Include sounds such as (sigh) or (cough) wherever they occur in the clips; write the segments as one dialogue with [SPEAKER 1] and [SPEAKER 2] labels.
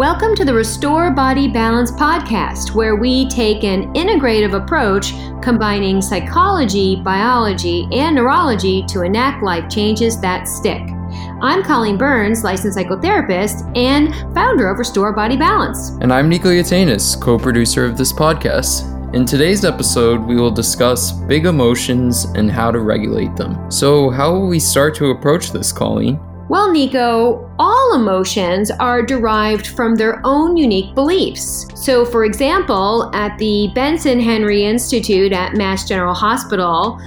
[SPEAKER 1] Welcome to the Restore Body Balance podcast, where we take an integrative approach combining psychology, biology, and neurology to enact life changes that stick. I'm Colleen Burns, licensed psychotherapist and founder of Restore Body Balance.
[SPEAKER 2] And I'm Nico Yatanis, co producer of this podcast. In today's episode, we will discuss big emotions and how to regulate them. So, how will we start to approach this, Colleen?
[SPEAKER 1] Well, Nico, all emotions are derived from their own unique beliefs. So, for example, at the Benson Henry Institute at Mass General Hospital,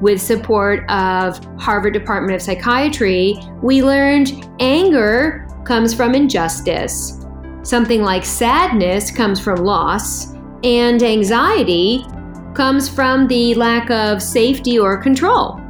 [SPEAKER 1] with support of Harvard Department of Psychiatry, we learned anger comes from injustice. Something like sadness comes from loss, and anxiety comes from the lack of safety or control.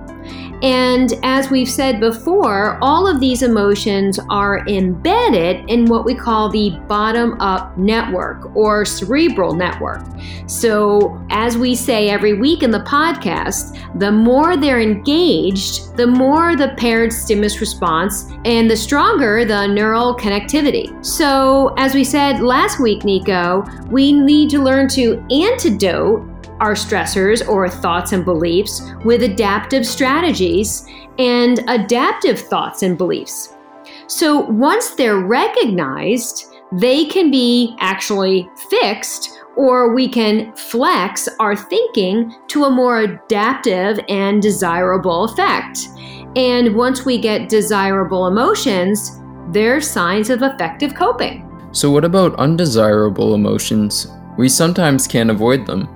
[SPEAKER 1] And as we've said before, all of these emotions are embedded in what we call the bottom up network or cerebral network. So, as we say every week in the podcast, the more they're engaged, the more the paired stimulus response and the stronger the neural connectivity. So, as we said last week, Nico, we need to learn to antidote our stressors or thoughts and beliefs with adaptive strategies and adaptive thoughts and beliefs. So once they're recognized, they can be actually fixed or we can flex our thinking to a more adaptive and desirable effect. And once we get desirable emotions, they're signs of effective coping.
[SPEAKER 2] So, what about undesirable emotions? We sometimes can't avoid them.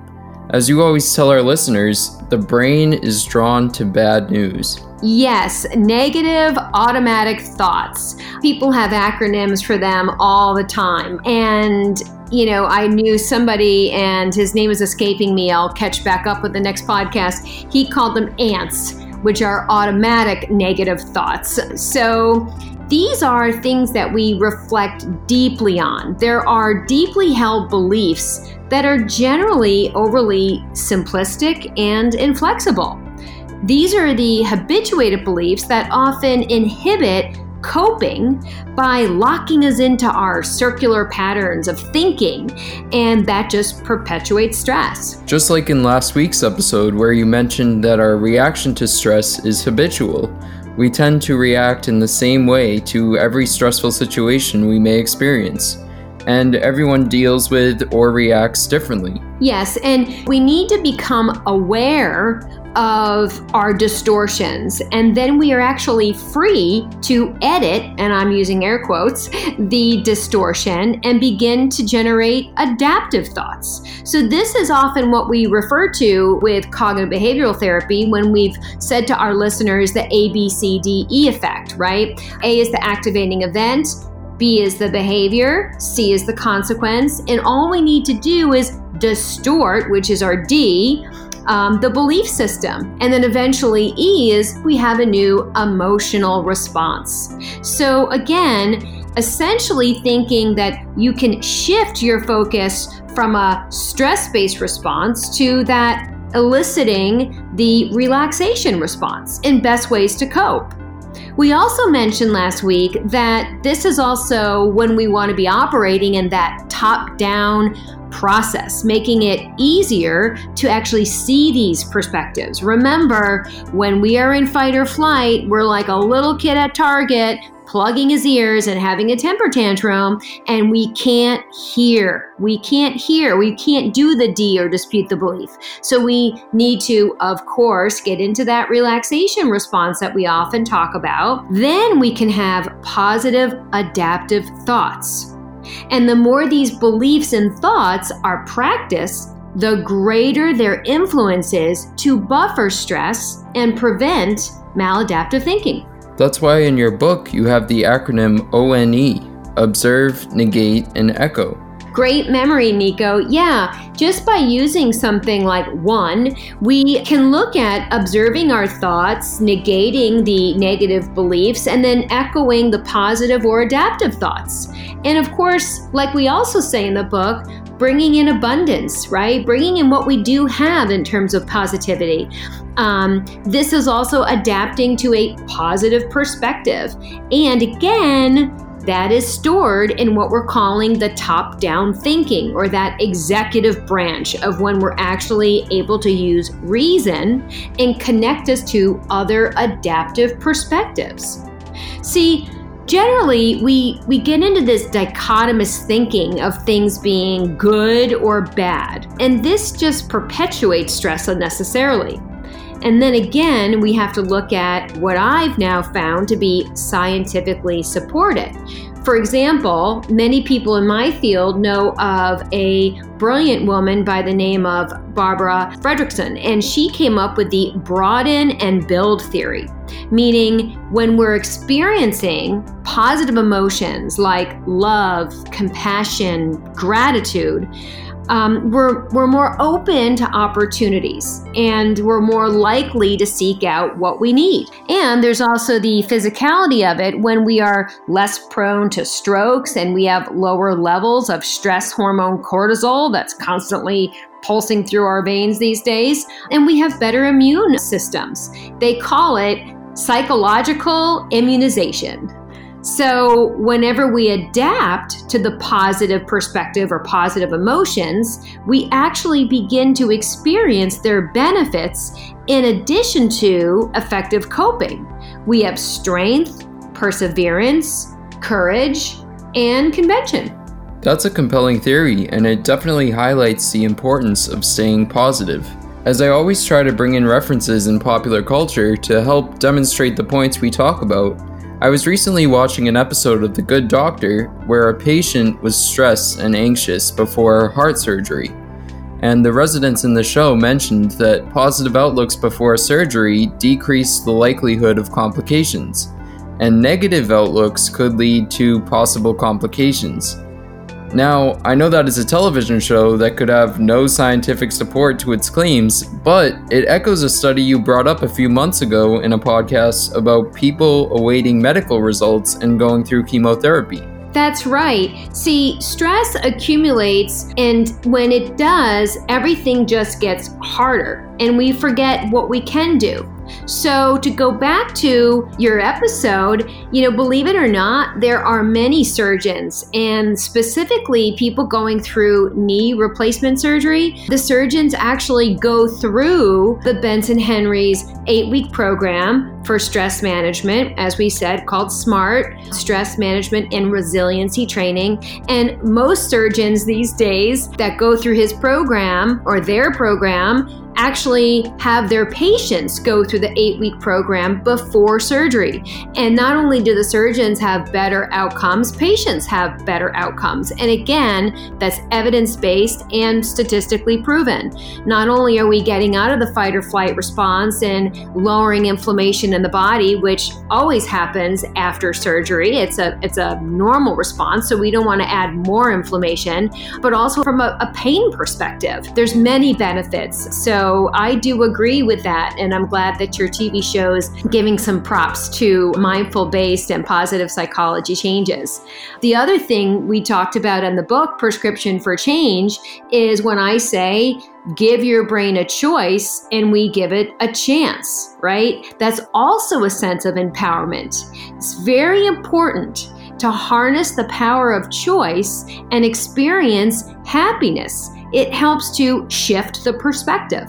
[SPEAKER 2] As you always tell our listeners, the brain is drawn to bad news.
[SPEAKER 1] Yes, negative automatic thoughts. People have acronyms for them all the time. And, you know, I knew somebody, and his name is escaping me. I'll catch back up with the next podcast. He called them ants, which are automatic negative thoughts. So, these are things that we reflect deeply on. There are deeply held beliefs that are generally overly simplistic and inflexible. These are the habituated beliefs that often inhibit coping by locking us into our circular patterns of thinking, and that just perpetuates stress.
[SPEAKER 2] Just like in last week's episode, where you mentioned that our reaction to stress is habitual. We tend to react in the same way to every stressful situation we may experience and everyone deals with or reacts differently.
[SPEAKER 1] Yes, and we need to become aware of our distortions, and then we are actually free to edit, and I'm using air quotes, the distortion and begin to generate adaptive thoughts. So, this is often what we refer to with cognitive behavioral therapy when we've said to our listeners the ABCDE effect, right? A is the activating event, B is the behavior, C is the consequence, and all we need to do is distort, which is our D, um, the belief system. And then eventually, E is we have a new emotional response. So, again, essentially thinking that you can shift your focus from a stress based response to that eliciting the relaxation response in best ways to cope. We also mentioned last week that this is also when we want to be operating in that top down process, making it easier to actually see these perspectives. Remember, when we are in fight or flight, we're like a little kid at Target plugging his ears and having a temper tantrum, and we can't hear. We can't hear. We can't do the D or dispute the belief. So we need to, of course, get into that relaxation response that we often talk about. Then we can have positive adaptive thoughts. And the more these beliefs and thoughts are practiced, the greater their influence is to buffer stress and prevent maladaptive thinking.
[SPEAKER 2] That's why in your book you have the acronym ONE Observe, Negate, and Echo.
[SPEAKER 1] Great memory, Nico. Yeah, just by using something like one, we can look at observing our thoughts, negating the negative beliefs, and then echoing the positive or adaptive thoughts. And of course, like we also say in the book, bringing in abundance, right? Bringing in what we do have in terms of positivity. Um, this is also adapting to a positive perspective. And again, that is stored in what we're calling the top down thinking or that executive branch of when we're actually able to use reason and connect us to other adaptive perspectives. See, generally we we get into this dichotomous thinking of things being good or bad and this just perpetuates stress unnecessarily and then again, we have to look at what I've now found to be scientifically supported. For example, many people in my field know of a brilliant woman by the name of Barbara Fredrickson, and she came up with the broaden and build theory, meaning when we're experiencing positive emotions like love, compassion, gratitude, um, we're, we're more open to opportunities and we're more likely to seek out what we need. And there's also the physicality of it when we are less prone to strokes and we have lower levels of stress hormone cortisol that's constantly pulsing through our veins these days, and we have better immune systems. They call it psychological immunization. So, whenever we adapt to the positive perspective or positive emotions, we actually begin to experience their benefits in addition to effective coping. We have strength, perseverance, courage, and convention.
[SPEAKER 2] That's a compelling theory, and it definitely highlights the importance of staying positive. As I always try to bring in references in popular culture to help demonstrate the points we talk about, I was recently watching an episode of The Good Doctor where a patient was stressed and anxious before heart surgery. And the residents in the show mentioned that positive outlooks before surgery decrease the likelihood of complications, and negative outlooks could lead to possible complications. Now, I know that is a television show that could have no scientific support to its claims, but it echoes a study you brought up a few months ago in a podcast about people awaiting medical results and going through chemotherapy.
[SPEAKER 1] That's right. See, stress accumulates, and when it does, everything just gets harder, and we forget what we can do. So, to go back to your episode, you know, believe it or not, there are many surgeons and specifically people going through knee replacement surgery. The surgeons actually go through the Benson Henry's eight week program for stress management, as we said, called SMART Stress Management and Resiliency Training. And most surgeons these days that go through his program or their program actually have their patients go through the eight week program before surgery. And not only do the surgeons have better outcomes, patients have better outcomes. And again, that's evidence based and statistically proven. Not only are we getting out of the fight or flight response and lowering inflammation in the body, which always happens after surgery, it's a, it's a normal response, so we don't want to add more inflammation, but also from a, a pain perspective, there's many benefits. So so I do agree with that. And I'm glad that your TV show is giving some props to mindful based and positive psychology changes. The other thing we talked about in the book, Prescription for Change, is when I say, give your brain a choice and we give it a chance, right? That's also a sense of empowerment. It's very important to harness the power of choice and experience happiness it helps to shift the perspective.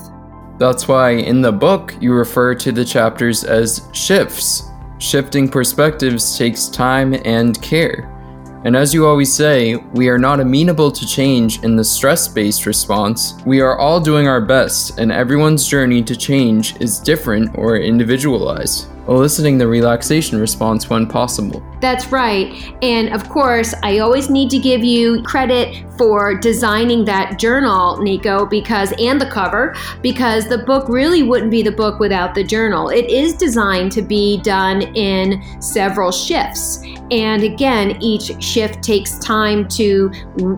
[SPEAKER 2] That's why in the book you refer to the chapters as shifts. Shifting perspectives takes time and care. And as you always say, we are not amenable to change in the stress based response. We are all doing our best, and everyone's journey to change is different or individualized eliciting the relaxation response when possible.
[SPEAKER 1] That's right. And of course, I always need to give you credit for designing that journal, Nico, because and the cover, because the book really wouldn't be the book without the journal. It is designed to be done in several shifts. And again, each shift takes time to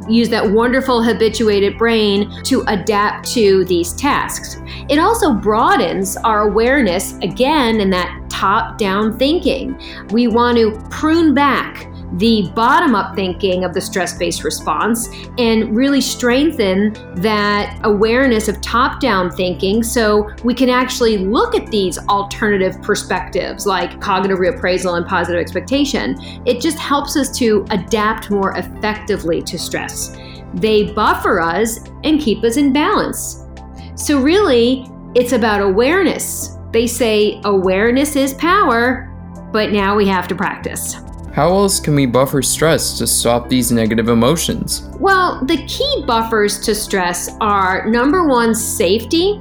[SPEAKER 1] use that wonderful habituated brain to adapt to these tasks. It also broadens our awareness again in that top down thinking. We want to prune back the bottom up thinking of the stress based response and really strengthen that awareness of top down thinking so we can actually look at these alternative perspectives like cognitive reappraisal and positive expectation. It just helps us to adapt more effectively to stress. They buffer us and keep us in balance. So, really, it's about awareness. They say awareness is power, but now we have to practice.
[SPEAKER 2] How else can we buffer stress to stop these negative emotions?
[SPEAKER 1] Well, the key buffers to stress are number one, safety,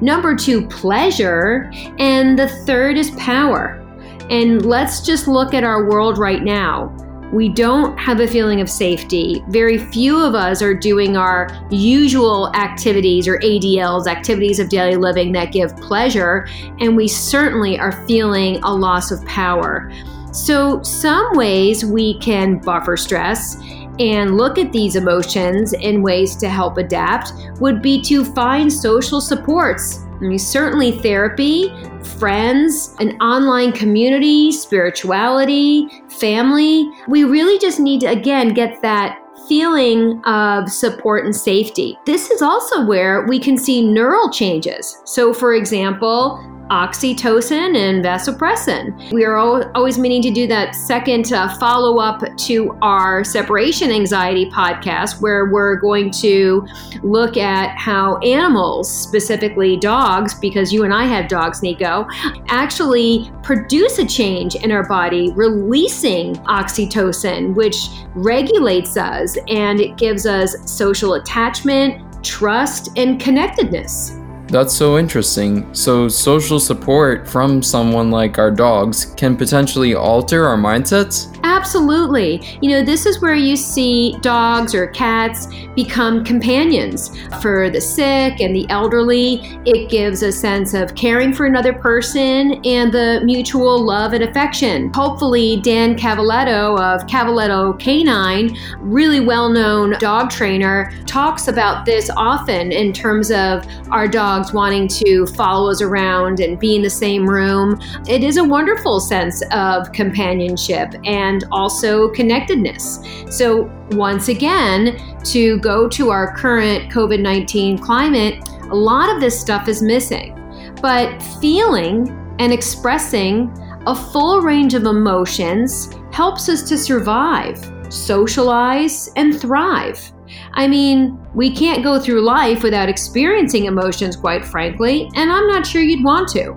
[SPEAKER 1] number two, pleasure, and the third is power. And let's just look at our world right now. We don't have a feeling of safety. Very few of us are doing our usual activities or ADLs, activities of daily living that give pleasure, and we certainly are feeling a loss of power. So, some ways we can buffer stress and look at these emotions in ways to help adapt would be to find social supports. I mean, certainly therapy, friends, an online community, spirituality, family. We really just need to, again, get that feeling of support and safety. This is also where we can see neural changes. So, for example, oxytocin and vasopressin. We are always meaning to do that second uh, follow up to our separation anxiety podcast, where we're going to look at how animals, specifically dogs, because you and I have dogs, Nico, actually produce a change in our body, releasing oxytocin, which regulates us and it gives us social attachment, trust, and connectedness.
[SPEAKER 2] That's so interesting. So, social support from someone like our dogs can potentially alter our mindsets?
[SPEAKER 1] Absolutely. You know, this is where you see dogs or cats become companions for the sick and the elderly. It gives a sense of caring for another person and the mutual love and affection. Hopefully, Dan Cavaletto of Cavaletto Canine, really well known dog trainer, talks about this often in terms of our dogs wanting to follow us around and be in the same room. It is a wonderful sense of companionship and also connectedness. So, once again, to go to our current COVID 19 climate, a lot of this stuff is missing. But feeling and expressing a full range of emotions helps us to survive, socialize, and thrive. I mean, we can't go through life without experiencing emotions, quite frankly, and I'm not sure you'd want to.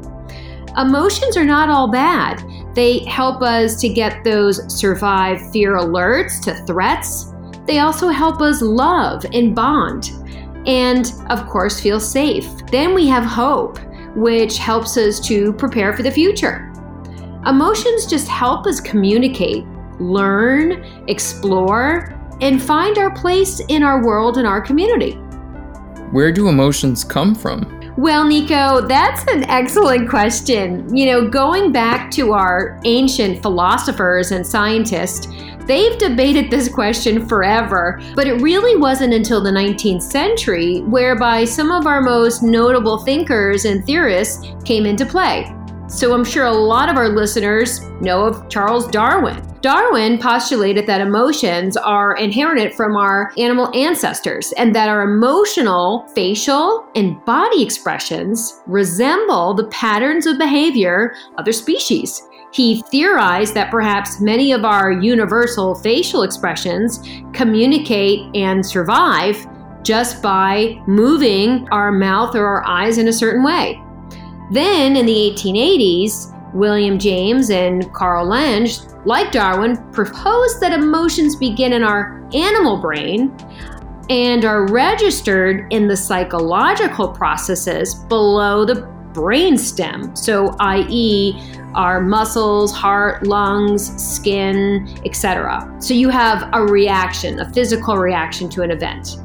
[SPEAKER 1] Emotions are not all bad. They help us to get those survive fear alerts to threats. They also help us love and bond, and of course, feel safe. Then we have hope, which helps us to prepare for the future. Emotions just help us communicate, learn, explore, and find our place in our world and our community.
[SPEAKER 2] Where do emotions come from?
[SPEAKER 1] Well, Nico, that's an excellent question. You know, going back to our ancient philosophers and scientists, they've debated this question forever, but it really wasn't until the 19th century whereby some of our most notable thinkers and theorists came into play. So I'm sure a lot of our listeners know of Charles Darwin. Darwin postulated that emotions are inherited from our animal ancestors and that our emotional, facial, and body expressions resemble the patterns of behavior of their species. He theorized that perhaps many of our universal facial expressions communicate and survive just by moving our mouth or our eyes in a certain way. Then in the 1880s, William James and Carl Lange, like Darwin, proposed that emotions begin in our animal brain and are registered in the psychological processes below the brainstem. So, i.e., our muscles, heart, lungs, skin, etc. So, you have a reaction, a physical reaction to an event.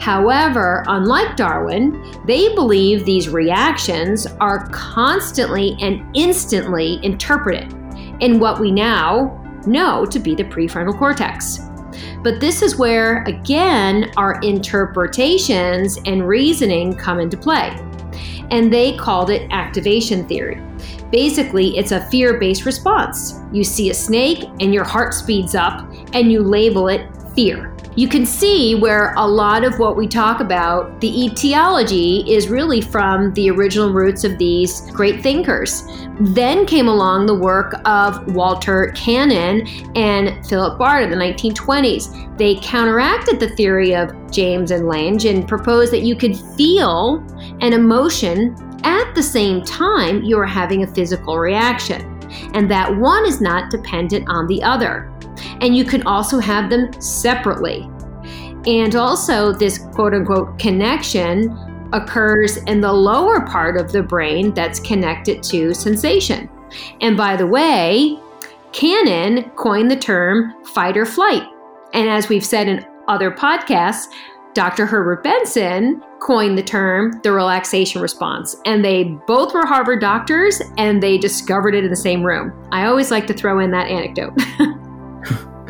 [SPEAKER 1] However, unlike Darwin, they believe these reactions are constantly and instantly interpreted in what we now know to be the prefrontal cortex. But this is where, again, our interpretations and reasoning come into play. And they called it activation theory. Basically, it's a fear based response. You see a snake and your heart speeds up and you label it fear. You can see where a lot of what we talk about, the etiology, is really from the original roots of these great thinkers. Then came along the work of Walter Cannon and Philip Bard in the 1920s. They counteracted the theory of James and Lange and proposed that you could feel an emotion at the same time you are having a physical reaction, and that one is not dependent on the other. And you can also have them separately. And also, this quote unquote connection occurs in the lower part of the brain that's connected to sensation. And by the way, Cannon coined the term fight or flight. And as we've said in other podcasts, Dr. Herbert Benson coined the term the relaxation response. And they both were Harvard doctors and they discovered it in the same room. I always like to throw in that anecdote. (laughs)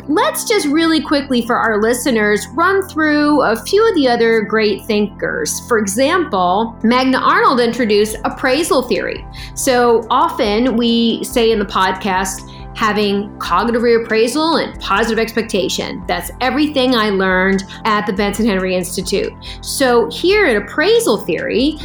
[SPEAKER 1] Let's just really quickly for our listeners run through a few of the other great thinkers. For example, Magda Arnold introduced appraisal theory. So often we say in the podcast, having cognitive reappraisal and positive expectation. That's everything I learned at the Benson Henry Institute. So, here at appraisal theory,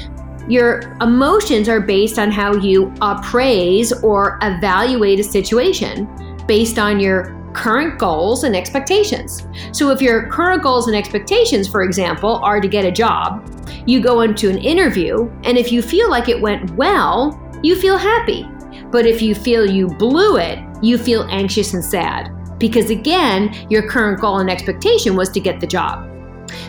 [SPEAKER 1] your emotions are based on how you appraise or evaluate a situation based on your current goals and expectations. So, if your current goals and expectations, for example, are to get a job, you go into an interview, and if you feel like it went well, you feel happy. But if you feel you blew it, you feel anxious and sad. Because again, your current goal and expectation was to get the job.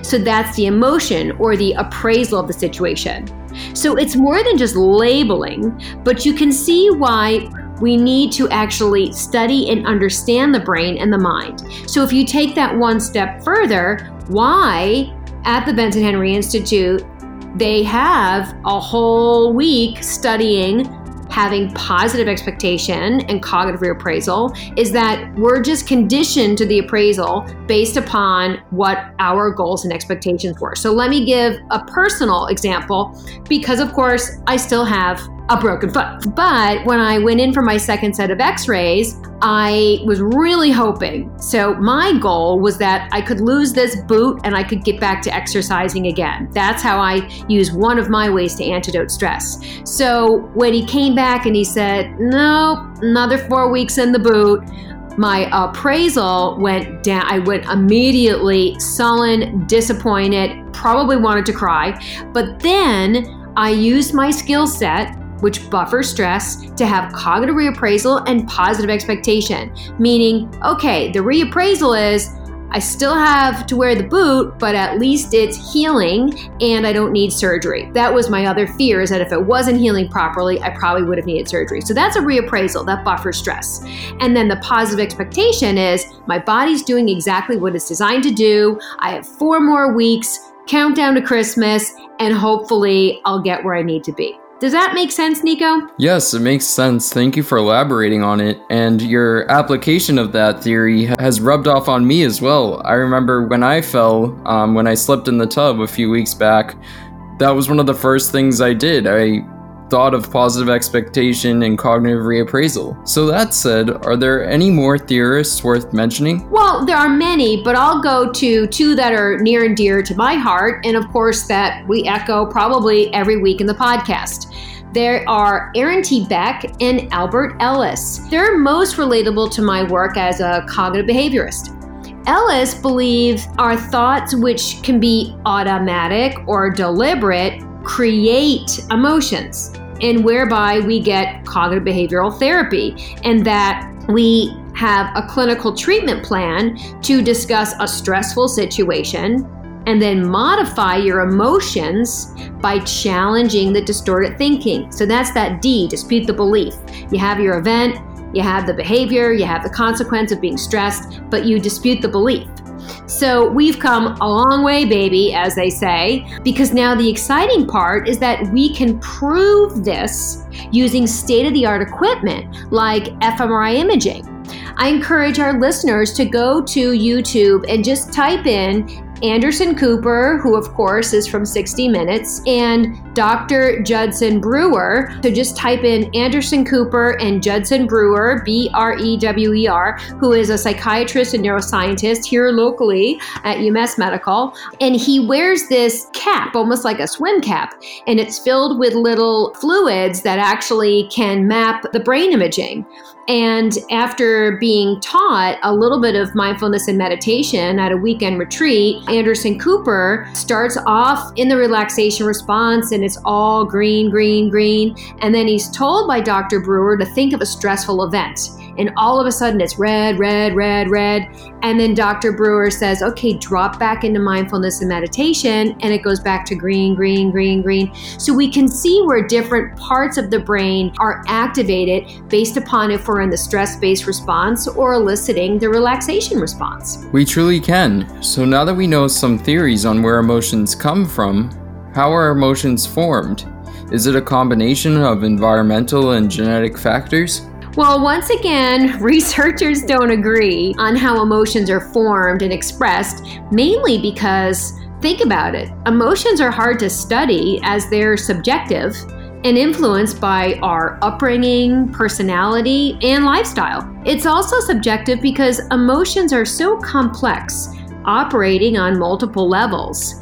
[SPEAKER 1] So that's the emotion or the appraisal of the situation. So it's more than just labeling, but you can see why we need to actually study and understand the brain and the mind. So if you take that one step further, why at the Benson Henry Institute they have a whole week studying having positive expectation and cognitive reappraisal is that we're just conditioned to the appraisal based upon what our goals and expectations were. So let me give a personal example because, of course, I still have a broken foot. But when I went in for my second set of x rays, I was really hoping. So, my goal was that I could lose this boot and I could get back to exercising again. That's how I use one of my ways to antidote stress. So, when he came back and he said, Nope, another four weeks in the boot, my appraisal went down. I went immediately sullen, disappointed, probably wanted to cry. But then I used my skill set which buffers stress, to have cognitive reappraisal and positive expectation. Meaning, okay, the reappraisal is I still have to wear the boot, but at least it's healing and I don't need surgery. That was my other fear is that if it wasn't healing properly, I probably would have needed surgery. So that's a reappraisal that buffers stress. And then the positive expectation is my body's doing exactly what it's designed to do. I have four more weeks, countdown to Christmas, and hopefully I'll get where I need to be. Does that make sense, Nico?
[SPEAKER 2] Yes, it makes sense. Thank you for elaborating on it. And your application of that theory has rubbed off on me as well. I remember when I fell, um, when I slipped in the tub a few weeks back, that was one of the first things I did. I thought of positive expectation and cognitive reappraisal. So, that said, are there any more theorists worth mentioning?
[SPEAKER 1] Well, there are many, but I'll go to two that are near and dear to my heart, and of course, that we echo probably every week in the podcast. There are Aaron T. Beck and Albert Ellis. They're most relatable to my work as a cognitive behaviorist. Ellis believes our thoughts, which can be automatic or deliberate, create emotions and whereby we get cognitive behavioral therapy, and that we have a clinical treatment plan to discuss a stressful situation and then modify your emotions by challenging the distorted thinking. So that's that D, dispute the belief. You have your event, you have the behavior, you have the consequence of being stressed, but you dispute the belief. So we've come a long way, baby, as they say, because now the exciting part is that we can prove this using state of the art equipment like fMRI imaging. I encourage our listeners to go to YouTube and just type in Anderson Cooper, who of course is from 60 Minutes, and Dr. Judson Brewer. So just type in Anderson Cooper and Judson Brewer, B R E W E R, who is a psychiatrist and neuroscientist here locally at UMass Medical. And he wears this cap, almost like a swim cap, and it's filled with little fluids that actually can map the brain imaging. And after being taught a little bit of mindfulness and meditation at a weekend retreat, Anderson Cooper starts off in the relaxation response and it's all green, green, green. And then he's told by Dr. Brewer to think of a stressful event and all of a sudden it's red, red, red, red. And then Dr. Brewer says, okay, drop back into mindfulness and meditation, and it goes back to green, green, green, green. So we can see where different parts of the brain are activated based upon if we're in the stress based response or eliciting the relaxation response.
[SPEAKER 2] We truly can. So now that we know some theories on where emotions come from, how are emotions formed? Is it a combination of environmental and genetic factors?
[SPEAKER 1] Well, once again, (laughs) researchers don't agree on how emotions are formed and expressed, mainly because, think about it, emotions are hard to study as they're subjective and influenced by our upbringing, personality, and lifestyle. It's also subjective because emotions are so complex, operating on multiple levels.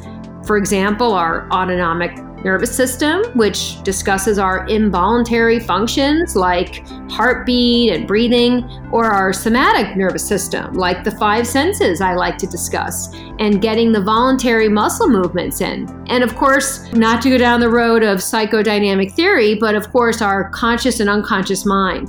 [SPEAKER 1] For example, our autonomic nervous system, which discusses our involuntary functions like heartbeat and breathing, or our somatic nervous system, like the five senses I like to discuss, and getting the voluntary muscle movements in. And of course, not to go down the road of psychodynamic theory, but of course, our conscious and unconscious mind.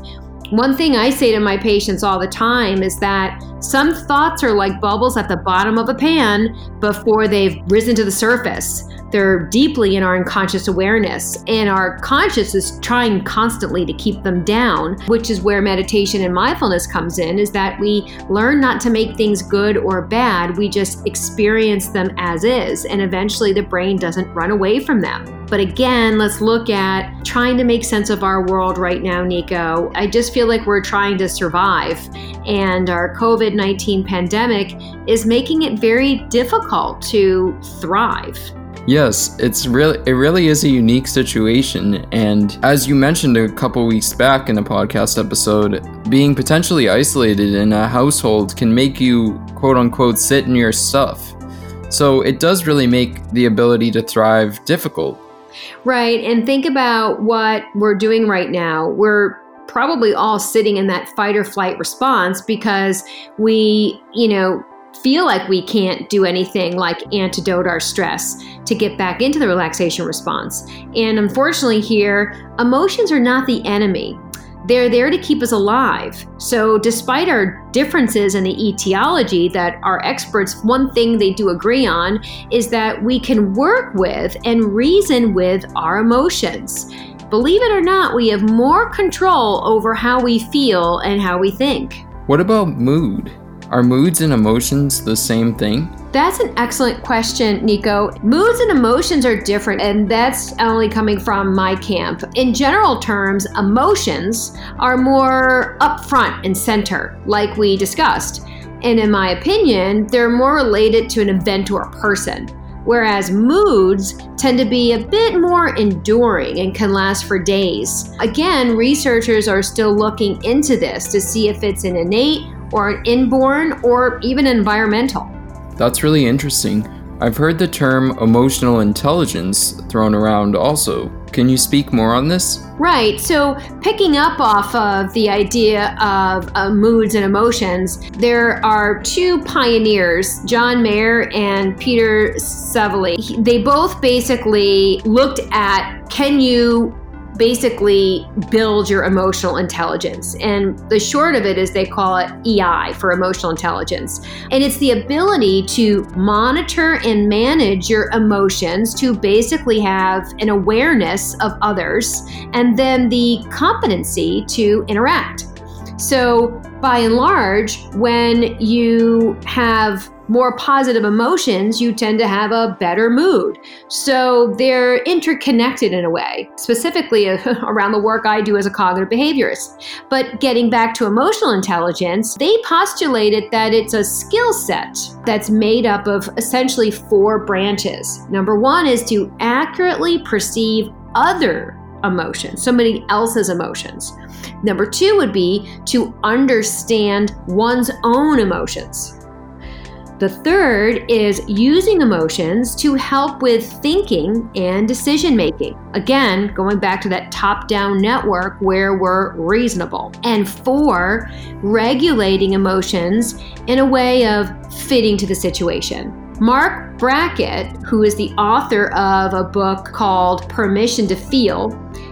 [SPEAKER 1] One thing I say to my patients all the time is that some thoughts are like bubbles at the bottom of a pan before they've risen to the surface. They're deeply in our unconscious awareness, and our conscious is trying constantly to keep them down, which is where meditation and mindfulness comes in is that we learn not to make things good or bad, we just experience them as is, and eventually the brain doesn't run away from them. But again, let's look at trying to make sense of our world right now, Nico. I just feel like we're trying to survive, and our COVID 19 pandemic is making it very difficult to thrive.
[SPEAKER 2] Yes, it's really it really is a unique situation and as you mentioned a couple weeks back in a podcast episode, being potentially isolated in a household can make you quote unquote sit in your stuff. So it does really make the ability to thrive difficult.
[SPEAKER 1] Right, and think about what we're doing right now. We're probably all sitting in that fight or flight response because we, you know, feel like we can't do anything like antidote our stress to get back into the relaxation response. And unfortunately, here, emotions are not the enemy. They're there to keep us alive. So, despite our differences in the etiology that our experts, one thing they do agree on is that we can work with and reason with our emotions. Believe it or not, we have more control over how we feel and how we think.
[SPEAKER 2] What about mood? Are moods and emotions the same thing?
[SPEAKER 1] That's an excellent question, Nico. Moods and emotions are different, and that's only coming from my camp. In general terms, emotions are more upfront and center, like we discussed. And in my opinion, they're more related to an event or a person. Whereas moods tend to be a bit more enduring and can last for days. Again, researchers are still looking into this to see if it's an innate or an inborn or even environmental.
[SPEAKER 2] That's really interesting. I've heard the term emotional intelligence thrown around also. Can you speak more on this?
[SPEAKER 1] Right. So, picking up off of the idea of uh, moods and emotions, there are two pioneers, John Mayer and Peter Salovey. They both basically looked at can you basically build your emotional intelligence. And the short of it is they call it EI for emotional intelligence. And it's the ability to monitor and manage your emotions to basically have an awareness of others and then the competency to interact. So, by and large, when you have more positive emotions, you tend to have a better mood. So they're interconnected in a way, specifically (laughs) around the work I do as a cognitive behaviorist. But getting back to emotional intelligence, they postulated that it's a skill set that's made up of essentially four branches. Number one is to accurately perceive other emotions, somebody else's emotions. Number two would be to understand one's own emotions. The third is using emotions to help with thinking and decision making. Again, going back to that top down network where we're reasonable. And four, regulating emotions in a way of fitting to the situation. Marc Brackett, who is the author of a book called Permission to Feel,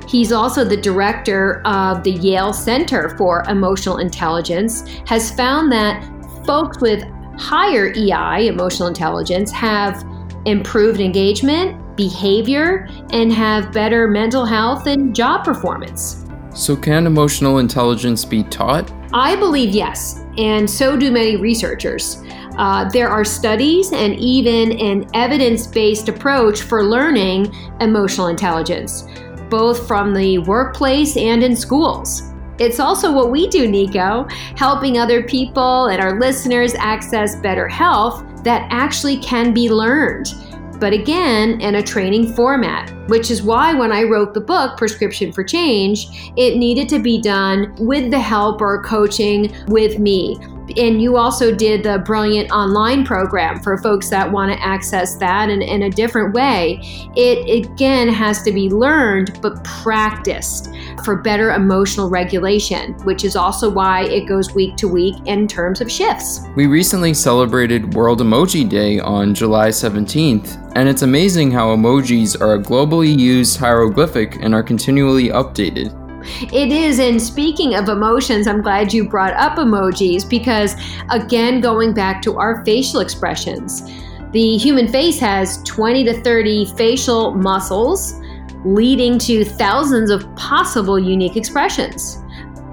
[SPEAKER 1] He's also the director of the Yale Center for Emotional Intelligence, has found that folks with higher EI, emotional intelligence, have improved engagement, behavior, and have better mental health and job performance.
[SPEAKER 2] So, can emotional intelligence be taught?
[SPEAKER 1] I believe yes, and so do many researchers. Uh, there are studies and even an evidence based approach for learning emotional intelligence, both from the workplace and in schools. It's also what we do, Nico, helping other people and our listeners access better health that actually can be learned. But again, in a training format, which is why when I wrote the book, Prescription for Change, it needed to be done with the help or coaching with me and you also did the brilliant online program for folks that want to access that in, in a different way. It again has to be learned but practiced for better emotional regulation, which is also why it goes week to week in terms of shifts.
[SPEAKER 2] We recently celebrated World Emoji Day on July 17th, and it's amazing how emojis are a globally used hieroglyphic and are continually updated.
[SPEAKER 1] It is. And speaking of emotions, I'm glad you brought up emojis because, again, going back to our facial expressions, the human face has 20 to 30 facial muscles, leading to thousands of possible unique expressions.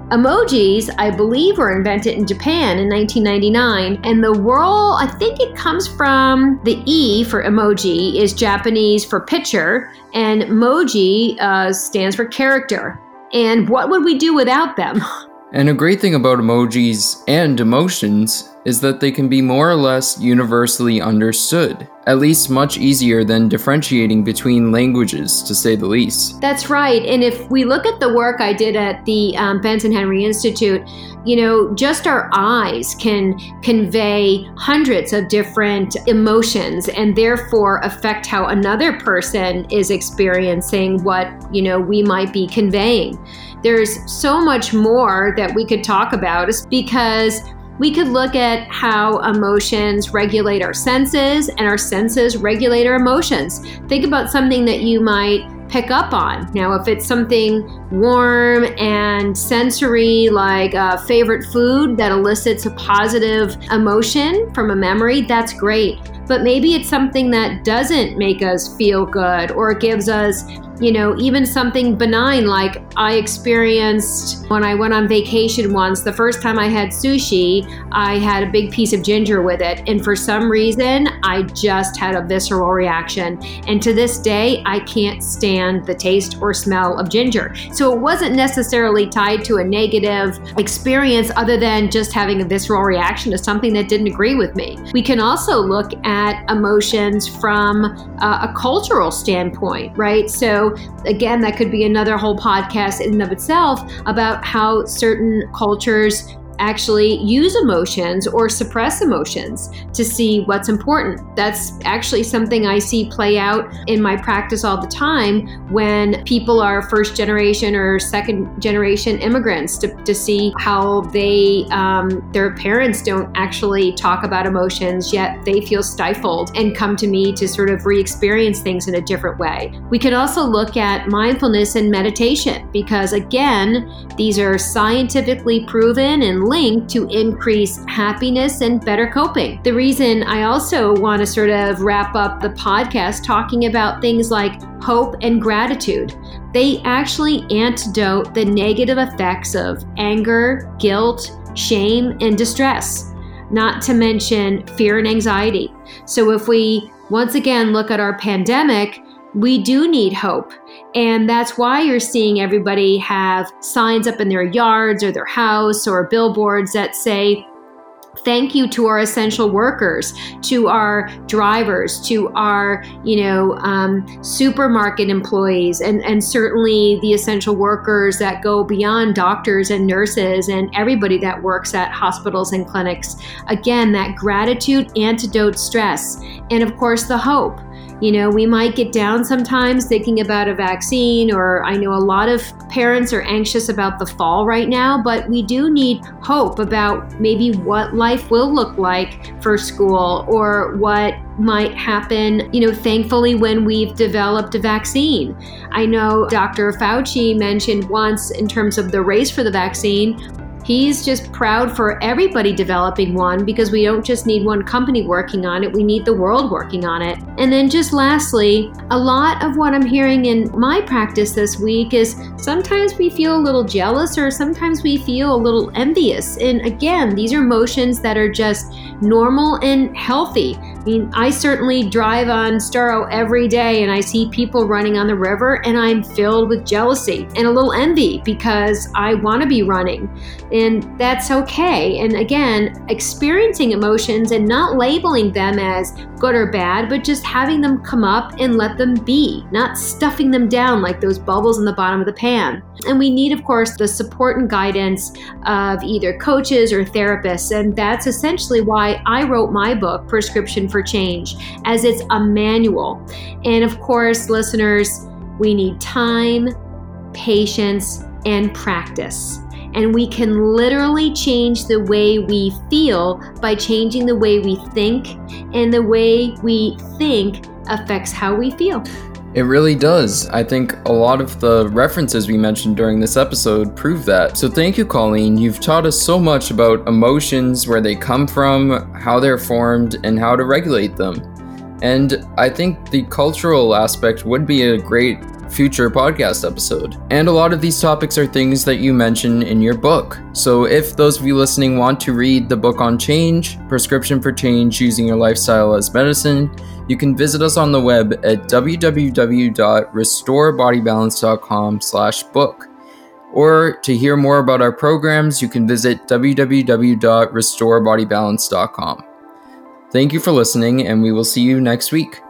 [SPEAKER 1] Emojis, I believe, were invented in Japan in 1999, and the world, I think it comes from the E for emoji, is Japanese for picture, and moji uh, stands for character. And what would we do without them?
[SPEAKER 2] And a great thing about emojis and emotions is that they can be more or less universally understood, at least much easier than differentiating between languages, to say the least.
[SPEAKER 1] That's right. And if we look at the work I did at the um, Benson Henry Institute, you know, just our eyes can convey hundreds of different emotions and therefore affect how another person is experiencing what, you know, we might be conveying. There's so much more that we could talk about because we could look at how emotions regulate our senses and our senses regulate our emotions. Think about something that you might pick up on. Now, if it's something warm and sensory, like a favorite food that elicits a positive emotion from a memory, that's great. But maybe it's something that doesn't make us feel good or it gives us you know, even something benign like I experienced when I went on vacation once. The first time I had sushi, I had a big piece of ginger with it. And for some reason, I just had a visceral reaction. And to this day, I can't stand the taste or smell of ginger. So it wasn't necessarily tied to a negative experience other than just having a visceral reaction to something that didn't agree with me. We can also look at emotions from uh, a cultural standpoint, right? So again, that could be another whole podcast in and of itself about how certain cultures actually use emotions or suppress emotions to see what's important. That's actually something I see play out in my practice all the time when people are first generation or second generation immigrants to, to see how they, um, their parents don't actually talk about emotions, yet they feel stifled and come to me to sort of re experience things in a different way. We can also look at mindfulness and meditation because, again, these are scientifically proven and linked to increase happiness and better coping. The reason I also want to sort of wrap up the podcast talking about things like hope and gratitude. They actually antidote the negative effects of anger, guilt, shame, and distress, not to mention fear and anxiety. So if we once again look at our pandemic, we do need hope. And that's why you're seeing everybody have signs up in their yards or their house or billboards that say, thank you to our essential workers to our drivers to our you know um, supermarket employees and, and certainly the essential workers that go beyond doctors and nurses and everybody that works at hospitals and clinics. Again that gratitude antidote stress and of course the hope you know, we might get down sometimes thinking about a vaccine, or I know a lot of parents are anxious about the fall right now, but we do need hope about maybe what life will look like for school or what might happen, you know, thankfully when we've developed a vaccine. I know Dr. Fauci mentioned once in terms of the race for the vaccine, He's just proud for everybody developing one because we don't just need one company working on it, we need the world working on it. And then, just lastly, a lot of what I'm hearing in my practice this week is sometimes we feel a little jealous or sometimes we feel a little envious. And again, these are emotions that are just normal and healthy. I mean, I certainly drive on Storrow every day and I see people running on the river and I'm filled with jealousy and a little envy because I want to be running and that's okay. And again, experiencing emotions and not labeling them as good or bad, but just having them come up and let them be, not stuffing them down like those bubbles in the bottom of the pan. And we need, of course, the support and guidance of either coaches or therapists. And that's essentially why I wrote my book, Prescription for Change, as it's a manual. And of course, listeners, we need time, patience, and practice. And we can literally change the way we feel by changing the way we think, and the way we think affects how we feel.
[SPEAKER 2] It really does. I think a lot of the references we mentioned during this episode prove that. So thank you, Colleen. You've taught us so much about emotions, where they come from, how they're formed, and how to regulate them. And I think the cultural aspect would be a great future podcast episode. And a lot of these topics are things that you mention in your book. So if those of you listening want to read the book on change, Prescription for Change Using Your Lifestyle as Medicine, you can visit us on the web at www.restorebodybalance.com slash book. Or to hear more about our programs, you can visit www.restorebodybalance.com. Thank you for listening, and we will see you next week.